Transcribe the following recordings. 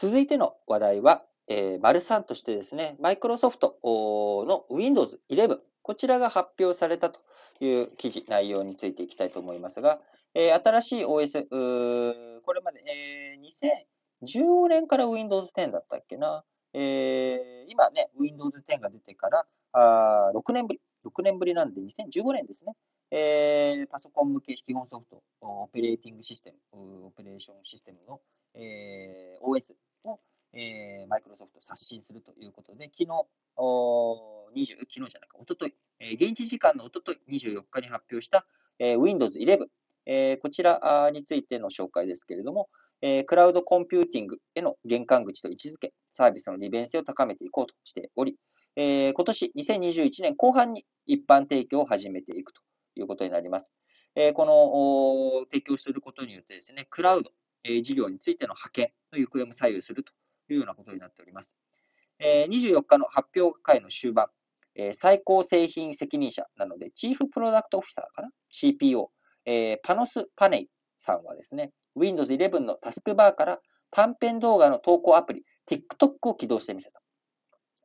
続いての話題は、えー、丸3としてですね、マイクロソフトの Windows 11、こちらが発表されたという記事、内容についていきたいと思いますが、えー、新しい OS、これまで、えー、2015年から Windows 10だったっけな、えー、今ね、Windows 10が出てからあ6年ぶり、6年ぶりなんで2015年ですね、えー、パソコン向け基本ソフト、オペレーティングシステム、オペレーションシステムの、えー、OS を、えー、マイクロソフト刷新するということで、昨日、20昨日じゃないか、おととい、えー、現地時間のおととい24日に発表した、えー、Windows 11、えー、こちらについての紹介ですけれども、えー、クラウドコンピューティングへの玄関口と位置づけ、サービスの利便性を高めていこうとしており、えー、今年2021年後半に一般提供を始めていくということになります。えー、この提供することによってですね、クラウド、えー、事業についての派遣の行方も左右するというようなことになっております。え、24日の発表会の終盤、え、最高製品責任者なので、チーフプロダクトオフィサーかな ?CPO、え、パノス・パネイさんはですね、Windows 11のタスクバーから短編動画の投稿アプリ TikTok を起動してみせた。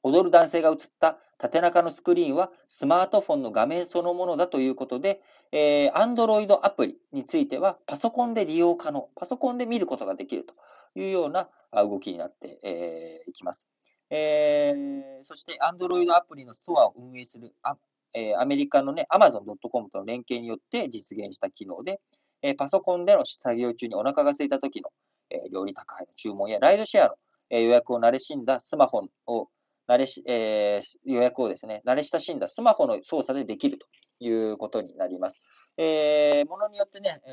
踊る男性が映った縦長のスクリーンはスマートフォンの画面そのものだということで、えー、Android アプリについてはパソコンで利用可能、パソコンで見ることができるというような動きになって、えー、いきます。えー、そして Android アプリのストアを運営するア,、えー、アメリカの、ね、Amazon.com との連携によって実現した機能で、えー、パソコンでの作業中にお腹が空いた時の、えー、料理宅配の注文やライドシェアの、えー、予約を慣れしんだスマホを慣れし、えー、予約をですね、慣れ親しんだスマホの操作でできるということになります。えー、ものによってね、え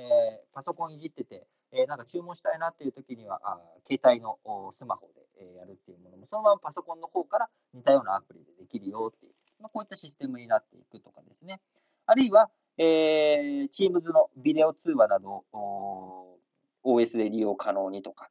ー、パソコンいじってて、えー、なんか注文したいなっていう時には、あ携帯のスマホで、え、やるっていうものも、そのままパソコンの方から似たようなアプリでできるよっていう、まあ、こういったシステムになっていくとかですね。あるいは、えー、Teams のビデオ通話などを、OS で利用可能にとか、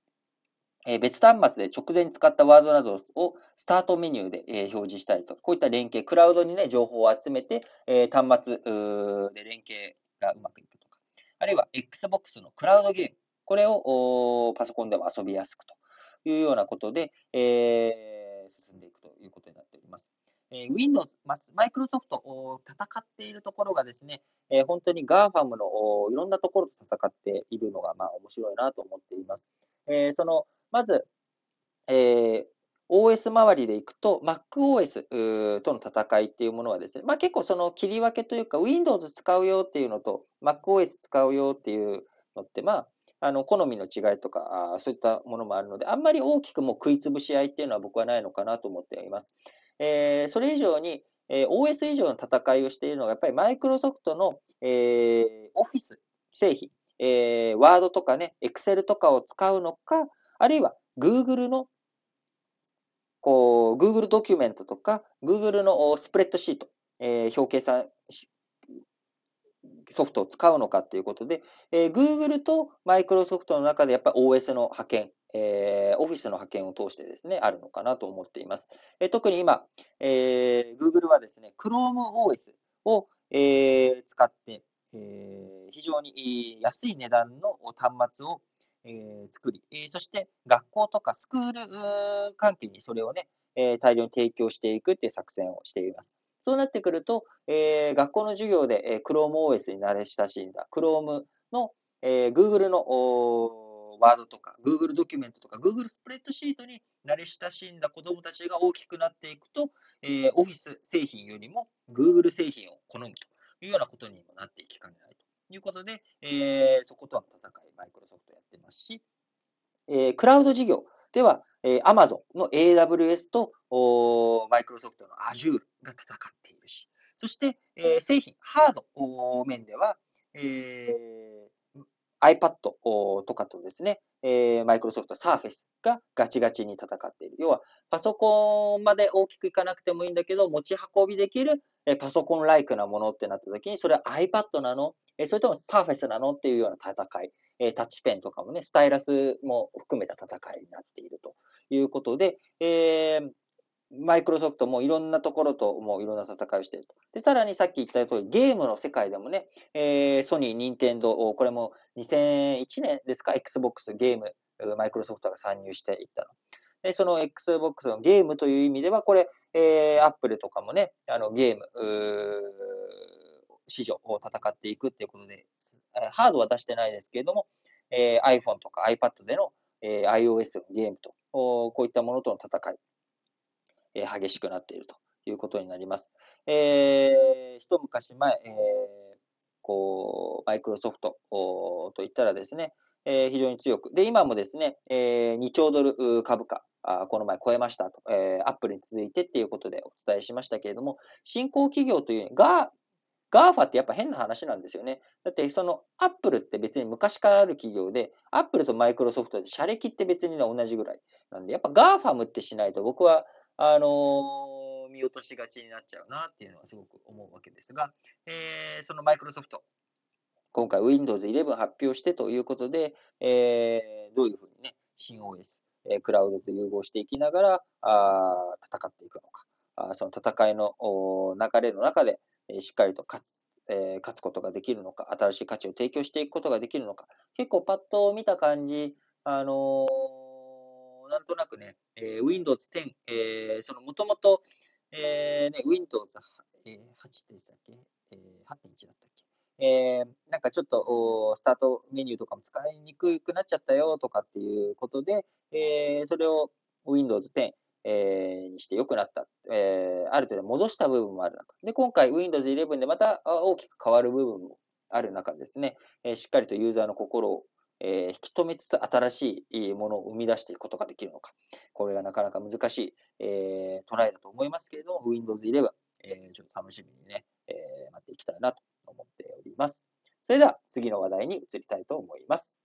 え、別端末で直前に使ったワードなどをスタートメニューで、え、表示したりと、こういった連携、クラウドにね、情報を集めて、え、端末で連携がうまくいくとか、あるいは Xbox のクラウドゲーム、これをパソコンでも遊びやすくというようなことで、え、進んでいくということになっております。え、Windows、マイクロソフト戦っているところがですね、え、本当に GAFAM のいろんなところと戦っているのがまあ面白いなと思っています。え、そのまず、えー、OS 周りでいくと、MacOS との戦いっていうものはですね、まあ、結構その切り分けというか、Windows 使うよっていうのと、MacOS 使うよっていうのって、まあ、あの好みの違いとかあ、そういったものもあるので、あんまり大きくも食いつぶし合いっていうのは僕はないのかなと思っています。えー、それ以上に、えー、OS 以上の戦いをしているのが、やっぱりマイクロソフトの、えー、オフィス製品、えー、Word とかね、Excel とかを使うのか、あるいは Google のこう Google ドキュメントとか Google のスプレッドシート、えー、表計算ソフトを使うのかということで、えー、Google と Microsoft の中でやっぱり OS の派遣、えー、Office の派遣を通してですね、あるのかなと思っています。えー、特に今、えー、Google はですね、ChromeOS を、えー、使って、えー、非常に安い値段の端末をえー、作り、えー、そして学校とかスクール関係にそれをね、えー、大量に提供していくっていう作戦をしています。そうなってくると、えー、学校の授業で、えー、ChromeOS に慣れ親しんだ Chrome の、えー、Google のワードとか Google ドキュメントとか Google スプレッドシートに慣れ親しんだ子どもたちが大きくなっていくと、えー、Office 製品よりも Google 製品を好むというようなことにもなっていきかねないということで、えー、そことの戦い、マイクロソフトやってますし、えー、クラウド事業。では、えー、Amazon の AWS とマイクロソフトの Azure が戦っているし、そして、えー、製品、ハード面では、えー、iPad とかとですね、えー、マイクロソフト Surface がガチガチに戦っている。要は、パソコンまで大きくいかなくてもいいんだけど、持ち運びできる、えー、パソコンライクなものってなった時に、それは iPad なの？えそれともサーフェスなの？っていうような戦い、えタッチペンとかもね、スタイラスも含めた戦いになっているということで、えー、マイクロソフトもいろんなところともういろんな戦いをしていると。で、さらにさっき言った通り、ゲームの世界でもね、えー、ソニー、ニンテンドー、これも2001年ですか、Xbox ゲームマイクロソフトが参入していったの。で、その Xbox のゲームという意味では、これ、えー、Apple とかもね、あのゲーム、市場を戦っていくっていうことで、ハードは出してないですけれども、えー、iPhone とか iPad での、えー、iOS のゲームと、こういったものとの戦い、えー、激しくなっているということになります。えー、一昔前、えー、こう、マイクロソフトといったらですね、えー、非常に強く。で、今もですね、えー、2兆ドル株価、あこの前超えましたと、えー、アップルに続いてっていうことでお伝えしましたけれども、新興企業というが、GAFA ってやっぱ変な話なんですよね。だってそのアップルって別に昔からある企業で、アップルとマイクロソフトで社歴って別に同じぐらいなんで、やっぱ GAFAM ってしないと僕は、あのー、見落としがちになっちゃうなっていうのはすごく思うわけですが、えー、そのマイクロソフト、今回 Windows 11発表してということで、えー、どういうふうにね、新 OS、えー、クラウドと融合していきながらあ戦っていくのか。あその戦いの流れの中で、しっかりと勝つ、え勝つことができるのか、新しい価値を提供していくことができるのか、結構パッと見た感じ、あのー、なんとなくね、えー、Windows 10、えー、そのもともと、えーね、Windows 8でしたっけ、えー、8.1だったっけ？えー、なんかちょっとスタートメニューとかも使いにくくなっちゃったよとかっていうことで、えー、それを Windows 10、えー、にして良くなった、えー、ある程度戻した部分もある中。で、今回 Windows 11でまた大きく変わる部分もある中ですね、えー、しっかりとユーザーの心を、えー、引き止めつつ新しいものを生み出していくことができるのか。これがなかなか難しい、えー、トライだと思いますけれども、Windows 11、えー、ちょっと楽しみにね、えー、待っていきたいなと思っております。それでは次の話題に移りたいと思います。